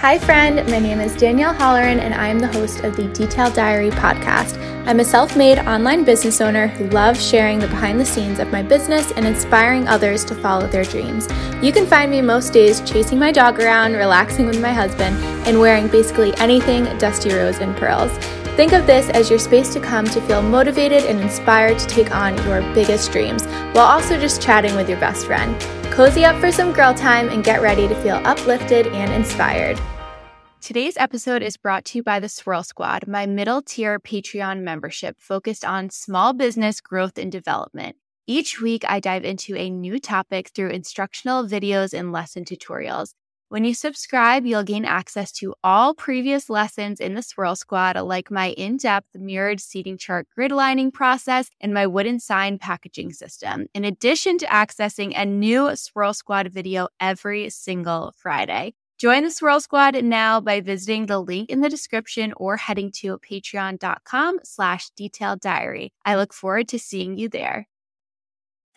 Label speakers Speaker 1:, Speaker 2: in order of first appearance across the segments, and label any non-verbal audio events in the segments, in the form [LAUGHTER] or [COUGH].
Speaker 1: Hi, friend. My name is Danielle Holleran, and I am the host of the Detail Diary podcast. I'm a self made online business owner who loves sharing the behind the scenes of my business and inspiring others to follow their dreams. You can find me most days chasing my dog around, relaxing with my husband, and wearing basically anything Dusty Rose and Pearls. Think of this as your space to come to feel motivated and inspired to take on your biggest dreams while also just chatting with your best friend. Cozy up for some girl time and get ready to feel uplifted and inspired. Today's episode is brought to you by the Swirl Squad, my middle tier Patreon membership focused on small business growth and development. Each week, I dive into a new topic through instructional videos and lesson tutorials. When you subscribe, you'll gain access to all previous lessons in the Swirl Squad, like my in depth mirrored seating chart grid lining process and my wooden sign packaging system, in addition to accessing a new Swirl Squad video every single Friday. Join the Swirl Squad now by visiting the link in the description or heading to patreon.com slash detailed diary. I look forward to seeing you there.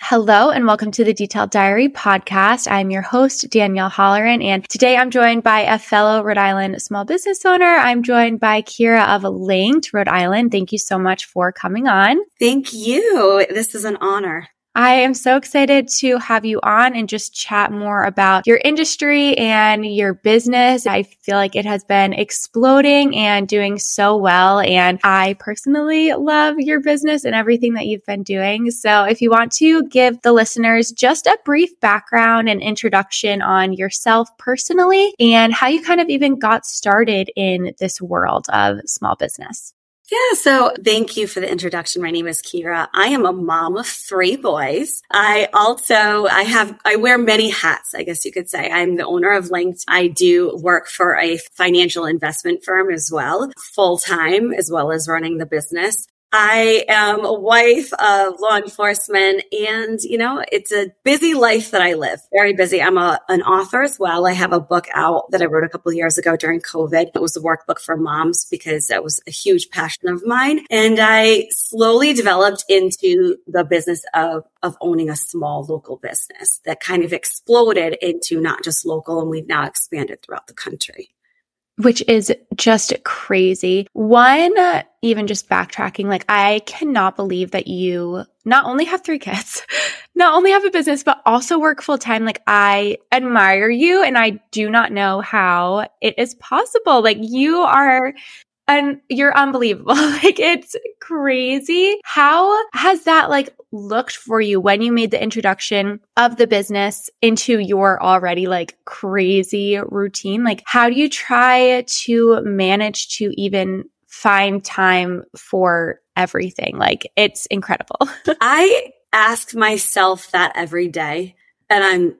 Speaker 1: Hello and welcome to the Detailed Diary podcast. I'm your host, Danielle Holleran, and today I'm joined by a fellow Rhode Island small business owner. I'm joined by Keera of Linked Rhode Island. Thank you so much for coming on.
Speaker 2: Thank you. This is an honor.
Speaker 1: I am so excited to have you on and just chat more about your industry and your business. I feel like it has been exploding and doing so well. And I personally love your business and everything that you've been doing. So if you want to give the listeners just a brief background and introduction on yourself personally and how you kind of even got started in this world of small business.
Speaker 2: Yeah, so thank you for the introduction. My name is Keera. I am a mom of three boys. I also I have I wear many hats, I guess you could say. I'm the owner of Linked. I do work for a financial investment firm as well, full time as well as running the business. I am a wife of law enforcement and, you know, it's a busy life that I live. Very busy. I'm a, an author as well. I have a book out that I wrote a couple years ago during COVID. It was a workbook for moms because that was a huge passion of mine. And I slowly developed into the business of, of owning a small local business that kind of exploded into not just local and we've now expanded throughout the country
Speaker 1: which is just crazy. One, uh, even just backtracking, like I cannot believe that you not only have three kids, [LAUGHS] not only have a business, but also work full time. Like I admire you and I do not know how it is possible. Like you are and you're unbelievable. [LAUGHS] like it's crazy. How has that like looked for you when you made the introduction of the business into your already like crazy routine? Like how do you try to manage to even find time for everything? Like it's incredible. [LAUGHS]
Speaker 2: I ask myself that every day and I'm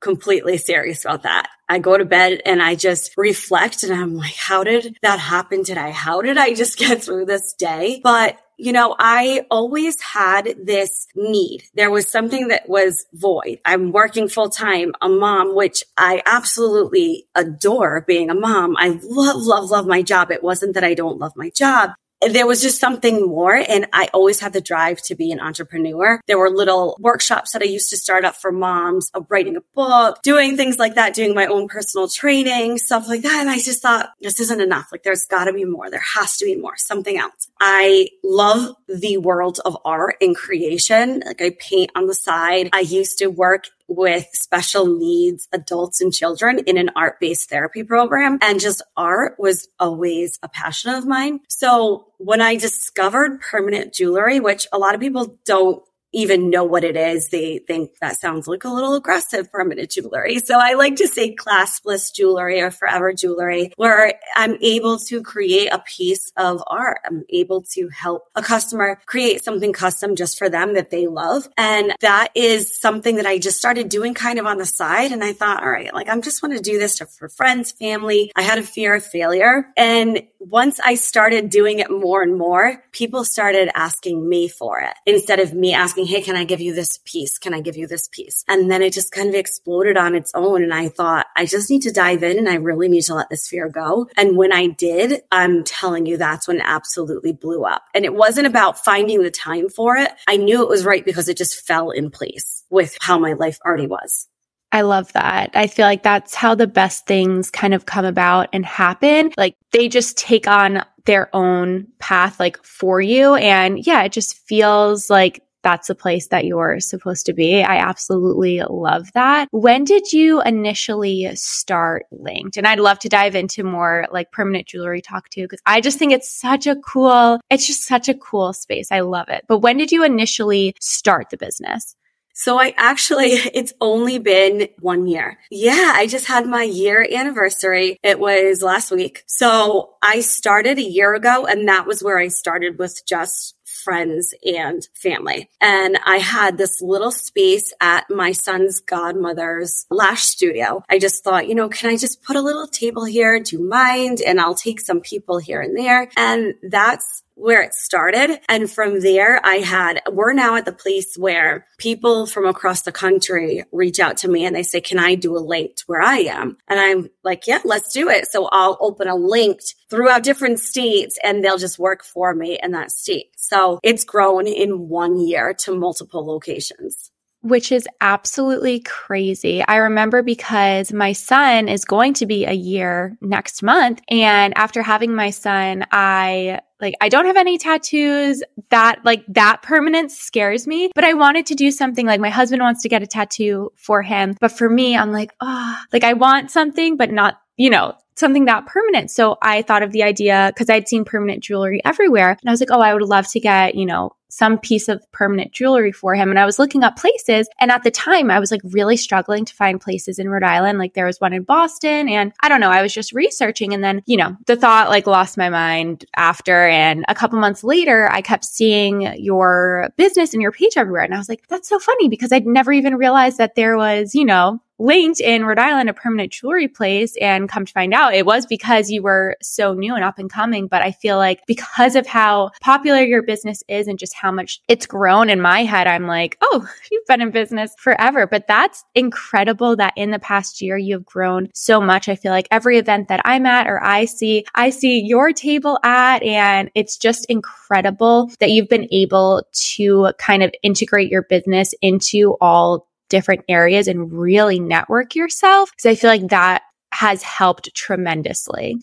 Speaker 2: completely serious about that. I go to bed and I just reflect and I'm like, how did that happen today? How did I just [LAUGHS] get through this day? But you know, I always had this need. There was something that was void. I'm working full time, a mom, which I absolutely adore being a mom. I love, love, love my job. It wasn't that I don't love my job there was just something more. And I always had the drive to be an entrepreneur. There were little workshops that I used to start up for moms of writing a book, doing things like that, doing my own personal training, stuff like that. And I just thought this isn't enough. Like there's got to be more. There has to be more, something else. I love the world of art and creation. Like I paint on the side. I used to work with special needs adults and children in an art based therapy program. And just art was always a passion of mine. So when I discovered permanent jewelry, which a lot of people don't even know what it is, they think that sounds like a little aggressive permanent jewelry. So I like to say claspless jewelry or forever jewelry, where I'm able to create a piece of art. I'm able to help a customer create something custom just for them that they love. And that is something that I just started doing kind of on the side. And I thought, all right, like I'm just want to do this for friends, family. I had a fear of failure. And once I started doing it more and more, people started asking me for it instead of me asking, Hey, can I give you this piece? Can I give you this piece? And then it just kind of exploded on its own. And I thought, I just need to dive in and I really need to let this fear go. And when I did, I'm telling you, that's when it absolutely blew up. And it wasn't about finding the time for it. I knew it was right because it just fell in place with how my life already was.
Speaker 1: I love that. I feel like that's how the best things kind of come about and happen. Like they just take on their own path, like for you. And yeah, it just feels like that's the place that you're supposed to be. I absolutely love that. When did you initially start Linked? And I'd love to dive into more like permanent jewelry talk too, because I just think it's such a cool, it's just such a cool space. I love it. But when did you initially start the business?
Speaker 2: So I actually, [LAUGHS] it's only been one year. Yeah, I just had my year anniversary. It was last week. So I started a year ago and that was where I started with just friends and family. And I had this little space at my son's godmother's lash studio. I just thought, you know, can I just put a little table here? Do you mind? And I'll take some people here and there. And that's where it started. And from there, I had, we're now at the place where people from across the country reach out to me and they say, can I do a link to where I am? And I'm like, yeah, let's do it. So I'll open a linked throughout different states and they'll just work for me in that state. So it's grown in one year to multiple locations
Speaker 1: which is absolutely crazy. I remember because my son is going to be a year next month. And after having my son, I like, I don't have any tattoos that like that permanence scares me, but I wanted to do something like my husband wants to get a tattoo for him. But for me, I'm like, oh, like I want something, but not, you know, something that permanent. So I thought of the idea because I'd seen permanent jewelry everywhere. And I was like, oh, I would love to get, you know, some piece of permanent jewelry for him. And I was looking up places. And at the time, I was like really struggling to find places in Rhode Island. Like there was one in Boston. And I don't know, I was just researching. And then, you know, the thought like lost my mind after. And a couple months later, I kept seeing your business and your page everywhere. And I was like, that's so funny because I'd never even realized that there was, you know, linked in Rhode Island, a permanent jewelry place. And come to find out, it was because you were so new and up and coming. But I feel like because of how popular your business is and just how much it's grown in my head, I'm like, oh, [LAUGHS] you've been in business forever. But that's incredible that in the past year, you've grown so much. I feel like every event that I'm at or I see, I see your table at, and it's just incredible that you've been able to kind of integrate your business into all different areas and really network yourself. Because I feel like that has helped tremendously.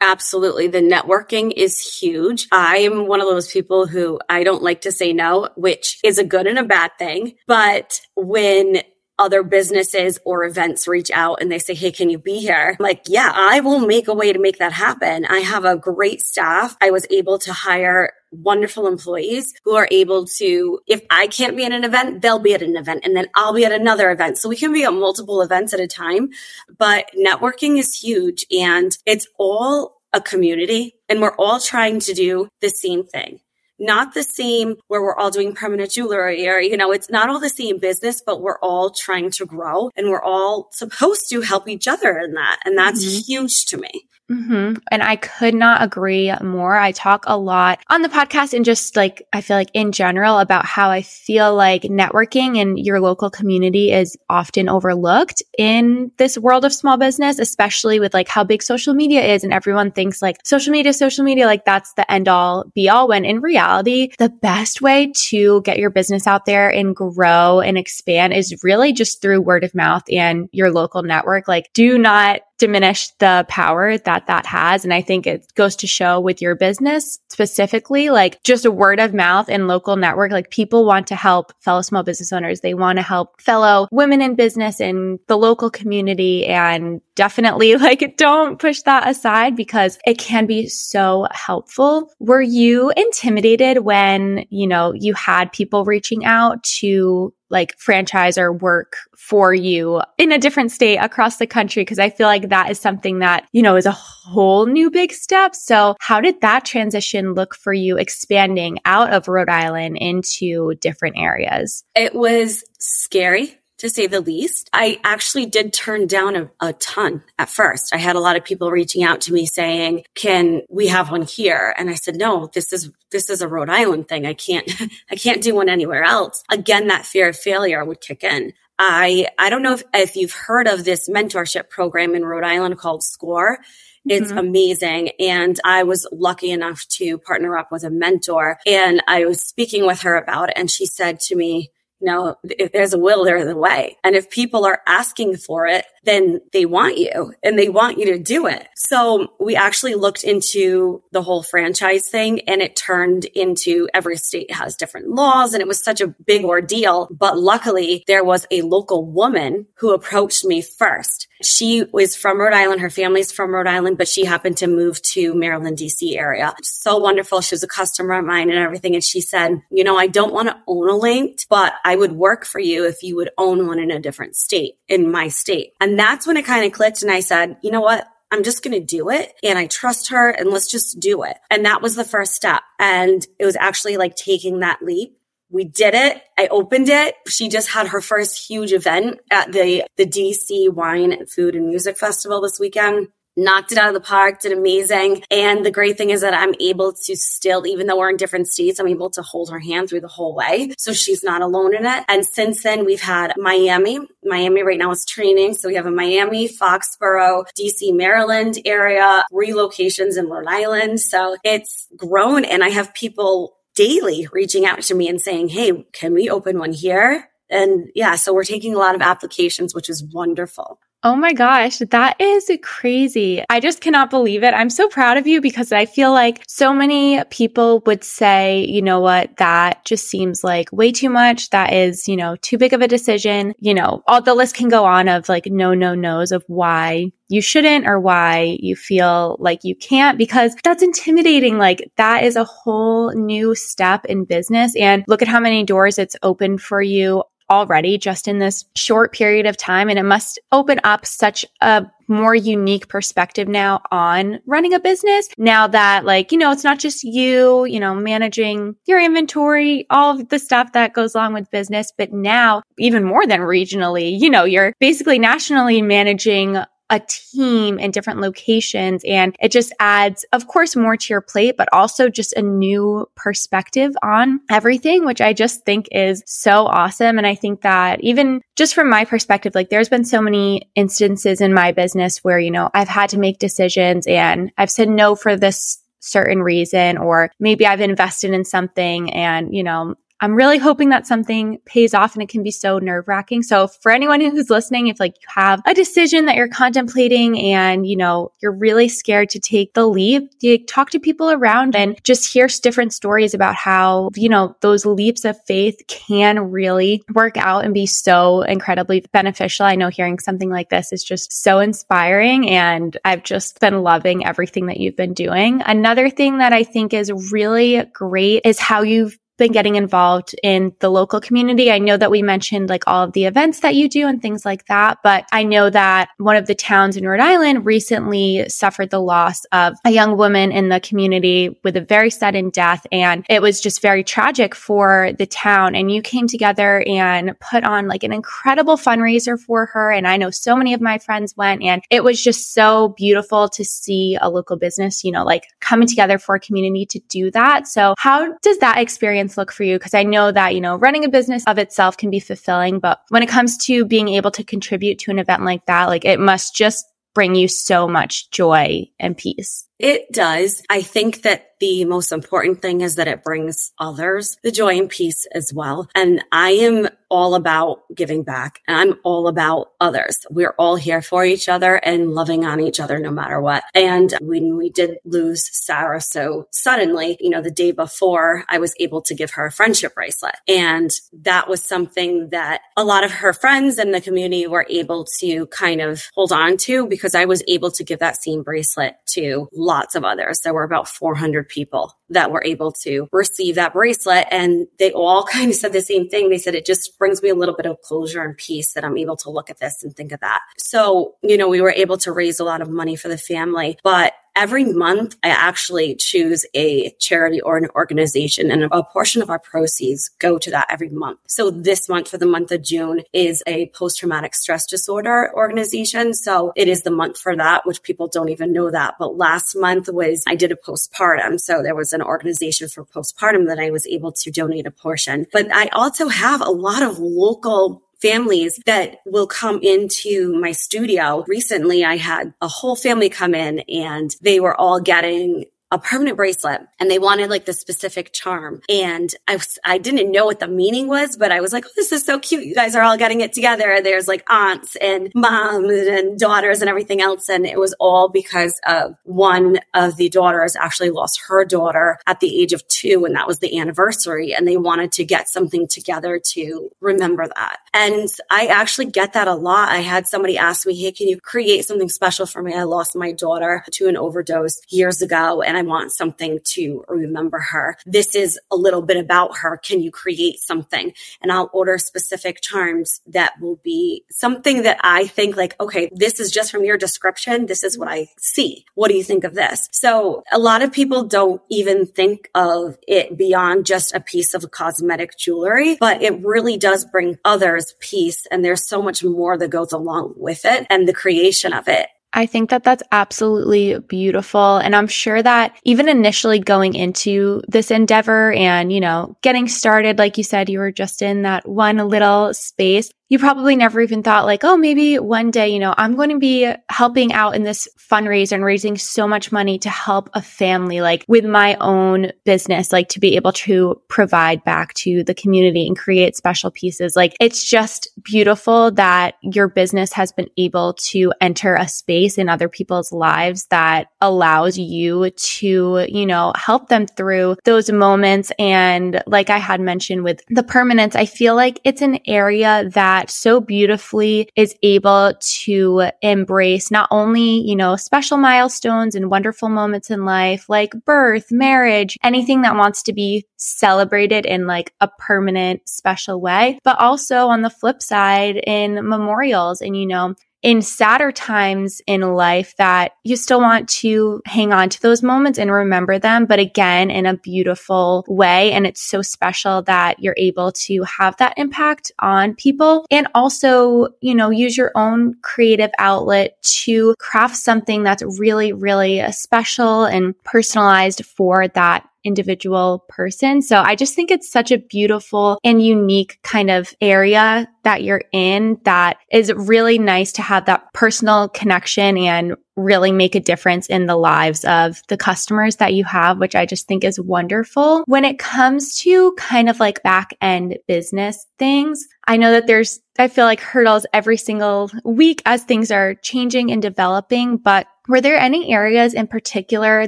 Speaker 2: Absolutely. The networking is huge. I am one of those people who I don't like to say no, which is a good and a bad thing. But when other businesses or events reach out and they say, Hey, can you be here? I'm like, yeah, I will make a way to make that happen. I have a great staff. I was able to hire wonderful employees who are able to, if I can't be at an event, they'll be at an event and then I'll be at another event. So we can be at multiple events at a time, but networking is huge and it's all a community and we're all trying to do the same thing not the same where we're all doing permanent jewelry or, you know, it's not all the same business, but we're all trying to grow and we're all supposed to help each other in that. And that's mm-hmm. huge to me.
Speaker 1: Mm-hmm. And I could not agree more. I talk a lot on the podcast and just like, I feel like in general about how I feel like networking in your local community is often overlooked in this world of small business, especially with like how big social media is. And everyone thinks like social media, social media, like that's the end all be all. When in reality, the best way to get your business out there and grow and expand is really just through word of mouth and your local network. Like do not diminish the power that that has. And I think it goes to show with your business specifically, like just a word of mouth and local network. Like people want to help fellow small business owners. They want to help fellow women in business in the local community and definitely [LAUGHS] like don't push that aside because it can be so helpful. Were you intimidated when, you know, you had people reaching out to like franchise or work for you in a different state across the country? Cause I feel like that is something that, you know, is a whole new big step. So how did that transition look for you expanding out of Rhode Island into different areas?
Speaker 2: It was scary to say the least. I actually did turn down a, a, ton at first. I had a lot of people reaching out to me saying, "Can we have one here?" And I said, "No, this is this is a Rhode Island thing. I can't [LAUGHS] I can't do one anywhere else." Again, that fear of failure would kick in. I I don't know if, if you've heard of this mentorship program in Rhode Island called SCORE. It's mm-hmm. amazing. And I was lucky enough to partner up with a mentor and I was speaking with her about it. And she said to me, no, if there's a will, there's a way. And if people are asking for it, then they want you and they want you to do it. So we actually looked into the whole franchise thing and it turned into every state has different laws and it was such a big ordeal. But luckily there was a local woman who approached me first. She was from Rhode Island. Her family's from Rhode Island, but she happened to move to Maryland, DC area. So wonderful. She was a customer of mine and everything. And she said, you know, I don't want to own a linked, but I would work for you if you would own one in a different state, in my state. And that's when it kind of clicked. And I said, you know what? I'm just going to do it and I trust her and let's just do it. And that was the first step. And it was actually like taking that leap. We did it. I opened it. She just had her first huge event at the, the DC Wine, Food and Music Festival this weekend knocked it out of the park, did amazing. And the great thing is that I'm able to still, even though we're in different states, I'm able to hold her hand through the whole way. So she's not alone in it. And since then, we've had Miami. Miami right now is training. So we have a Miami, Foxborough, DC, Maryland area, relocations in Rhode Island. So it's grown and I have people daily reaching out to me and saying, Hey, can we open one here? And yeah, so we're taking a lot of applications, which is wonderful.
Speaker 1: Oh my gosh, that is crazy. I just cannot believe it. I'm so proud of you because I feel like so many people would say, you know what, that just seems like way too much. That is, you know, too big of a decision. You know, all the list can go on of like no, no, no's of why you shouldn't or why you feel like you can't because that's intimidating. Like that is a whole new step in business. And look at how many doors it's opened for you already just in this short period of time. And it must open up such a more unique perspective now on running a business. Now that like, you know, it's not just you, you know, managing your inventory, all of the stuff that goes along with business, but now even more than regionally, you know, you're basically nationally managing a team in different locations. And it just adds, of course, more to your plate, but also just a new perspective on everything, which I just think is so awesome. And I think that even just from my perspective, like there's been so many instances in my business where, you know, I've had to make decisions and I've said no for this certain reason, or maybe I've invested in something and, you know, I'm really hoping that something pays off and it can be so nerve wracking. So for anyone who's listening, if like you have a decision that you're contemplating and, you know, you're really scared to take the leap, you talk to people around and just hear different stories about how, you know, those leaps of faith can really work out and be so incredibly beneficial. I know hearing something like this is just so inspiring and I've just been loving everything that you've been doing. Another thing that I think is really great is how you've been getting involved in the local community. I know that we mentioned like all of the events that you do and things like that, but I know that one of the towns in Rhode Island recently suffered the loss of a young woman in the community with a very sudden death. And it was just very tragic for the town. And you came together and put on like an incredible fundraiser for her. And I know so many of my friends went and it was just so beautiful to see a local business, you know, like coming together for a community to do that. So how does that experience look for you? Because I know that, you know, running a business of itself can be fulfilling, but when it comes to being able to contribute to an event like that, like it must just bring you so much joy and peace.
Speaker 2: It does. I think that the most important thing is that it brings others the joy and peace as well. And I am all about giving back and I'm all about others. We're all here for each other and loving on each other no matter what. And when we did lose Sarah so suddenly, you know, the day before I was able to give her a friendship bracelet. And that was something that a lot of her friends in the community were able to kind of hold on to because I was able to give that same bracelet to lots of others. There were about 400 people that were able to receive that bracelet. And they all [LAUGHS] kind of said the same thing. They said, it just brings me a little bit of closure and peace that I'm able to look at this and think of that. So, you know, we were able to raise a lot of money for the family, but every month I actually choose a charity or an organization and a portion of our proceeds go to that every month. So this month for the month of June is a post traumatic stress disorder organization. So it is the month for that, which people don't even know that. But last month was I did a postpartum. So there was an organization for postpartum that I was able to donate a portion. But I also have a lot of local families that will come into my studio. Recently, I had a whole family come in and they were all getting a permanent bracelet and they wanted like the specific charm. And I was, I didn't know what the meaning was, but I was like, oh, this is so cute. You guys are all getting it together. There's like aunts and moms and daughters and everything else. And it was all because of one of the daughters actually lost her daughter at the age of two. And that was the anniversary. And they wanted to get something together to remember that. And I actually get that a lot. I had somebody ask me, Hey, can you create something special for me? I lost my daughter to an overdose years ago and I want something to remember her. This is a little bit about her. Can you create something? And I'll order specific charms that will be something that I think like, okay, this is just from your description. This is what I see. What do you think of this? So a lot of people don't even think of it beyond just a piece of cosmetic jewelry, but it really does bring others peace. And there's so much more that goes along with it and the creation of it.
Speaker 1: I think that that's absolutely beautiful. And I'm sure that even initially going into this endeavor and, you know, getting started, like you said, you were just in that one little space you probably never even thought like, oh, maybe one day, you know, I'm going to be helping out in this fundraiser and raising so much money to help a family, like with my own business, like to be able to provide back to the community and create special pieces. Like it's just beautiful that your business has been able to enter a space in other people's lives that allows you to, you know, help them through those moments. And like I had mentioned with the permanence, I feel like it's an area that that so beautifully is able to embrace not only, you know, special milestones and wonderful moments in life like birth, marriage, anything that wants to be celebrated in like a permanent special way, but also on the flip side in memorials and, you know, in sadder times in life that you still want to hang on to those moments and remember them, but again, in a beautiful way. And it's so special that you're able to have that impact on people and also, you know, use your own creative outlet to craft something that's really, really special and personalized for that individual person. So I just think it's such a beautiful and unique kind of area that you're in that is really nice to have that personal connection and really make a difference in the lives of the customers that you have, which I just think is wonderful. When it comes to kind of like back end business things, I know that there's, I feel like hurdles every single week as things are changing and developing, but were there any areas in particular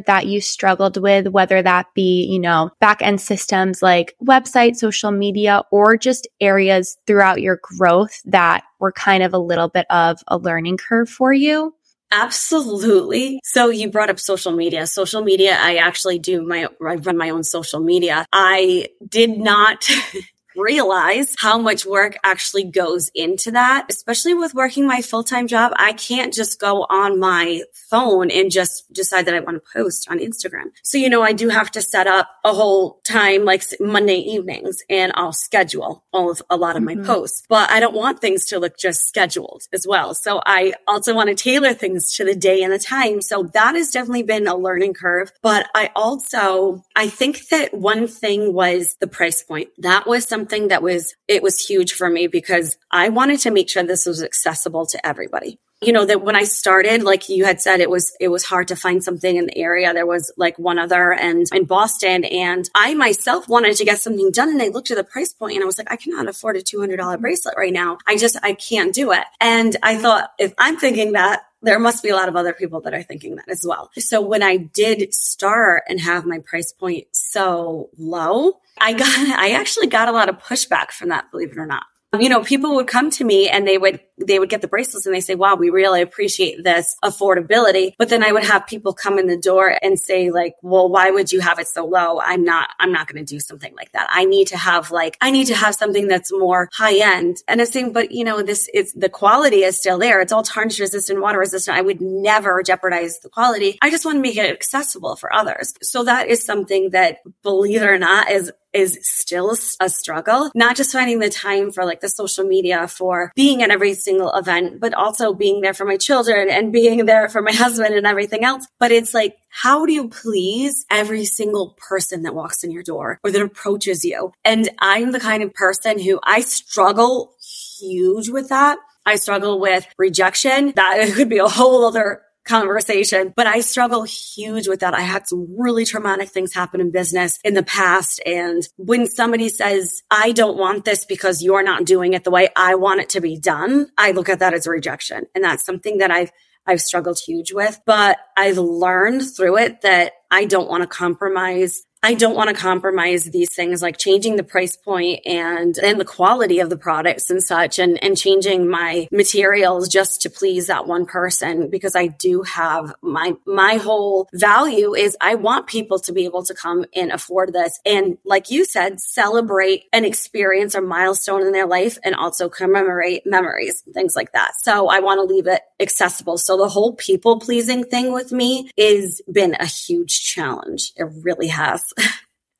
Speaker 1: that you struggled with, whether that be, you know, back end systems like website, social media, or just areas throughout your growth that were kind of a little bit of a learning curve for you?
Speaker 2: Absolutely. So you brought up social media. Social media, I actually do my, I run my own social media. I did not [LAUGHS] realize how much work actually goes into that, especially with working my full time job. I can't just go on my phone and just decide that I want to post on Instagram. So, you know, I do have to set up a whole time like Monday evenings and I'll schedule all of a lot of mm-hmm. my posts, but I don't want things to look just scheduled as well. So I also want to tailor things to the day and the time. So that has definitely been a learning curve. But I also, I think that one thing was the price point. That was something something that was, it was huge for me because I wanted to make sure this was accessible to everybody you know that when i started like you had said it was it was hard to find something in the area there was like one other and in boston and i myself wanted to get something done and i looked at the price point and i was like i cannot afford a $200 mm-hmm. bracelet right now i just i can't do it and i thought if i'm thinking that there must be a lot of other people that are thinking that as well. So when I did start and have my price point so low, I got, [LAUGHS] I actually got a lot of pushback from that, believe it or not. You know, people would come to me and they would they would get the bracelets and they say, wow, we really appreciate this affordability. But then I would have people come in the door and say like, well, why would you have it so low? I'm not, I'm not going to do something like that. I need to have like, I need to have something that's more high end. And I'm saying, but you know, this is the quality is still there. It's all tarnish resistant, water resistant. I would never jeopardize the quality. I just want to make it accessible for others. So that is something that, believe it or not, is is still a struggle. Not just finding the time for like the social media, for being at every single event, but also being there for my children and being there for my [LAUGHS] husband and everything else. But it's like, how do you please every single person that walks in your door or that approaches you? And I'm the kind of person who I struggle huge with that. I struggle with rejection. That [LAUGHS] could be a whole other conversation, but I struggle huge with that. I had some really traumatic things happen in business in the past. And when somebody says, I don't want this because you're not doing it the way I want it to be done, I look at that as a rejection. And that's something that I've I've struggled huge with, but I've learned through it that I don't want to compromise I don't want to compromise these things like changing the price point and and the quality of the products and such and and changing my materials just to please that one person because I do have my my whole value is I want people to be able to come and afford this and like you said celebrate an experience or milestone in their life and also commemorate memories things like that. So I want to leave it accessible. So the whole people pleasing thing with me is been a huge challenge. It really has. [LAUGHS]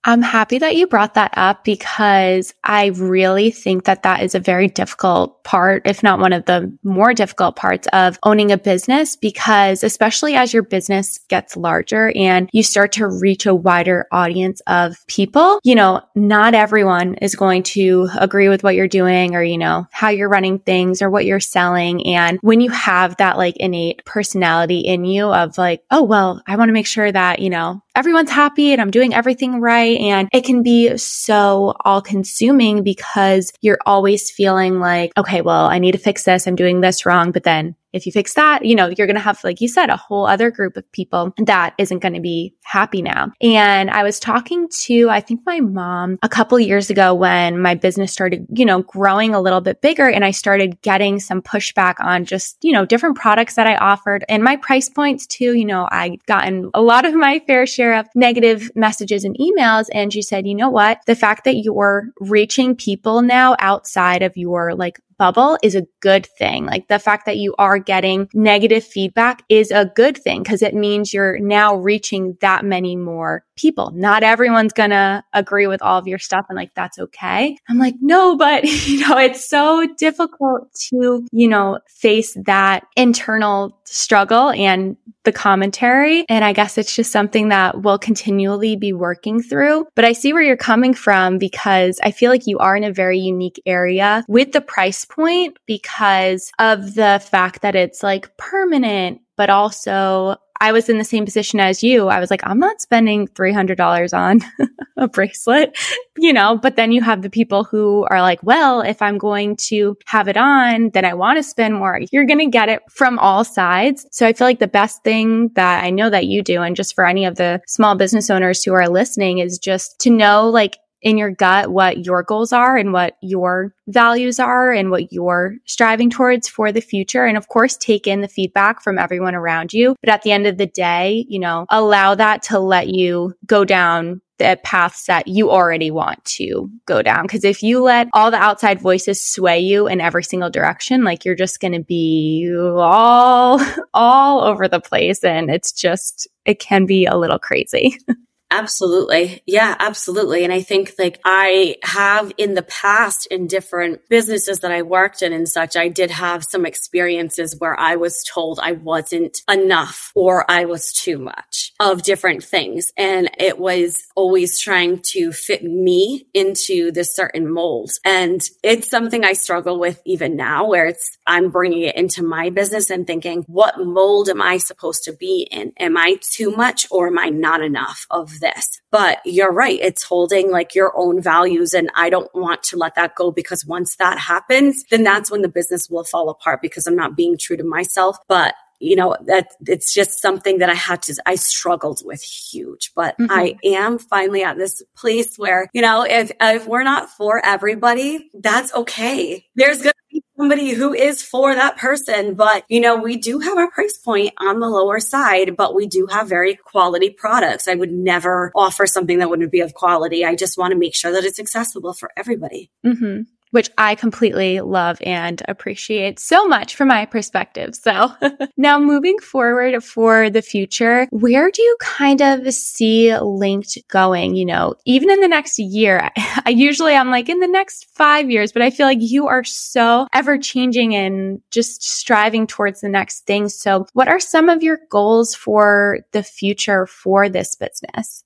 Speaker 1: I'm happy that you brought that up because I really think that that is a very difficult part, if not one of the more difficult parts of owning a business because especially as your business gets larger and you start to reach a wider audience of people, you know, not everyone is going to agree with what you're doing or, you know, how you're running things or what you're selling. And when you have that like innate personality in you of like, oh, well, I want to make sure that, you know, everyone's happy and I'm doing everything right. And it can be so all consuming because you're always feeling like, okay, well, I need to fix this. I'm doing this wrong. But then if you fix that, you know, you're going to have, like you said, a whole other group of people that isn't going to be happy now. And I was talking to, I think my mom a couple years ago when my business started, you know, growing a little bit bigger and I started getting some pushback on just, you know, different products that I offered and my price points too. You know, I gotten a lot of my fair share of negative messages and emails. And she said, you know what? The fact that you're reaching people now outside of your like bubble is a good thing. Like the fact that you are getting negative feedback is a good thing because it means you're now reaching that many more people. Not everyone's going to agree with all of your stuff and like that's okay. I'm like, no, but [LAUGHS] you know, it's so difficult to, you know, face that internal struggle and the commentary. And I guess it's just something that we'll continually be working through. But I see where you're coming from because I feel like you are in a very unique area with the price point because of the fact that it's like permanent, but also I was in the same position as you. I was like, I'm not spending $300 on [LAUGHS] a bracelet, you know, but then you have the people who are like, well, if I'm going to have it on, then I want to spend more. You're going to get it from all sides. So I feel like the best thing that I know that you do, and just for any of the small business owners who are listening is just to know like in your gut what your goals are and what your values are and what you're striving towards for the future. And of course, take in the feedback from everyone around you. But at the end of the day, you know, allow that to let you go down the paths that you already want to go down. Cause if you let all the outside voices sway you in every single direction, like you're just going to be all, [LAUGHS] all over the place. And it's just, it can be a little crazy. [LAUGHS]
Speaker 2: Absolutely. Yeah, absolutely. And I think like I have in the past in different businesses that I worked in and such, I did have some experiences where I was told I wasn't enough or I was too much of different things. And it was always trying to fit me into this certain mold. And it's something I struggle with even now where it's, I'm bringing it into my business and thinking, what mold am I supposed to be in? Am I too much or am I not enough of this. But you're right. It's holding like your own values. And I don't want to let that go because once that happens, then that's when the business will fall apart because I'm not being true to myself. But you know that it's just something that i had to i struggled with huge but mm-hmm. i am finally at this place where you know if if we're not for everybody that's okay there's gonna be somebody who is for that person. But, you know, we do have our price point on the lower side, but we do have very quality products. I would never offer something that wouldn't be of quality. I just want to make sure that it's accessible for everybody.
Speaker 1: Mm-hmm which I completely love and appreciate so much from my perspective. So [LAUGHS] now moving forward for the future, where do you kind of see linked going? You know, even in the next year, [LAUGHS] I usually I'm like in the next five years, but I feel like you are so ever changing and just striving towards the next thing. So what are some of your goals for the future for this business?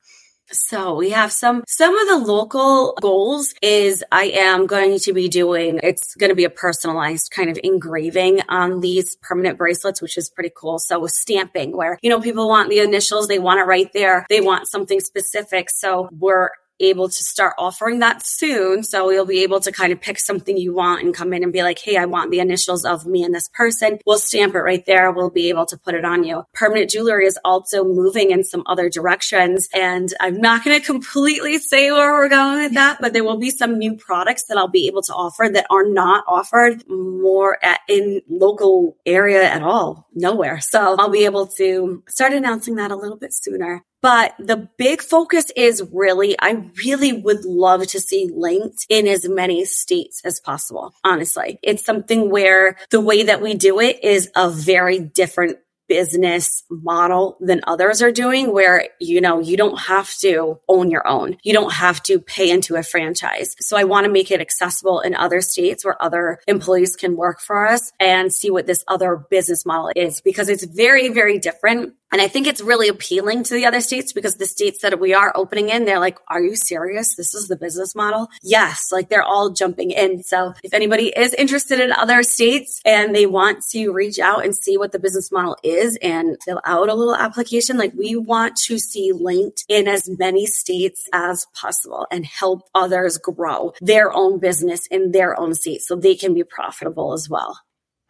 Speaker 2: So we have some, some of the local goals is I am going to be doing, it's going to be a personalized kind of engraving on these permanent bracelets, which is pretty cool. So stamping where, you know, people want the initials, they want it right there. They want something specific. So we're able to start offering that soon. So you'll be able to kind of pick something you want and come in and be like, Hey, I want the initials of me and this person. We'll stamp it right there. We'll be able to put it on you. Permanent jewelry is also moving in some other directions. And I'm not going to completely say where we're going with that, but there will be some new products that I'll be able to offer that are not offered more at, in local area at all, nowhere. So I'll be able to start announcing that a little bit sooner. But the big focus is really, I really would love to see linked in as many states as possible. Honestly, it's something where the way that we do it is a very different business model than others are doing where you know you don't have to own your own you don't have to pay into a franchise so i want to make it accessible in other states where other employees can work for us and see what this other business model is because it's very very different and I think it's really appealing to the other states because the states that we are opening in, they're like, are you serious? This is the business model? Yes. Like they're all jumping in. So if anybody is interested in other states and they want to reach out and see what the business model is and fill out a little application, like we want to see linked in as many states as possible and help others grow their own business in their own state so they can be profitable as well.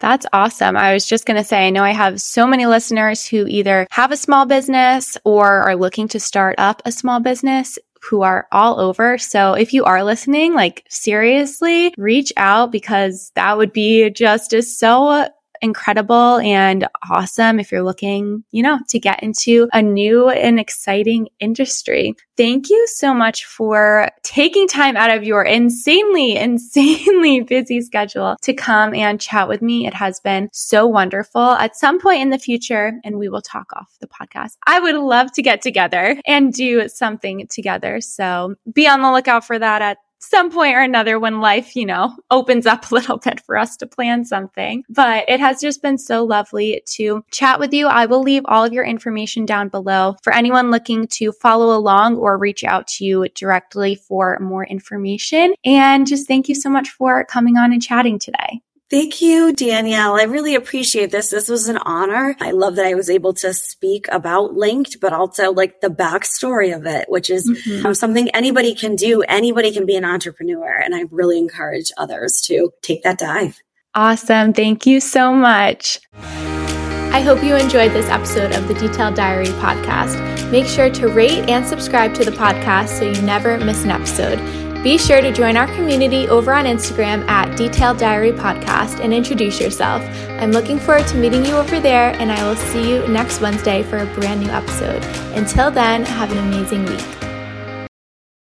Speaker 1: That's awesome. I was just going to say, I know I have so many listeners who either have a small business or are looking to start up a small business who are all over. So if you are listening, like seriously, reach out because that would be just as so incredible and awesome if you're looking, you know, to get into a new and exciting industry. Thank you so much for taking time out of your insanely, [LAUGHS] insanely busy schedule to come and chat with me. It has been so wonderful. At some point in the future, and we will talk off the podcast, I would love to get together and do something together. So be on the lookout for that at some point or another when life, you know, [LAUGHS] opens up a little bit for us to plan something. But it has just been so lovely to chat with you. I will leave all of your information down below for anyone looking to follow along or reach out to you directly for more information. And just thank you so much for coming on and chatting today.
Speaker 2: Thank you, Danielle. I really appreciate this. This was an honor. I love that I was able to speak about Linked, but also like the backstory of it, which is mm-hmm. um, something anybody can do. Anybody can be an entrepreneur. And I really encourage others to take that dive.
Speaker 1: Awesome. Thank you so much. I hope you enjoyed this episode of the Detailed Diary podcast. Make sure to rate and subscribe to the podcast so you never miss an episode. Be sure to join our community over on Instagram at Detailed Diary Podcast and introduce yourself. I'm looking forward to meeting you over there, and I will see you next Wednesday for a brand new episode. Until then, have an amazing week.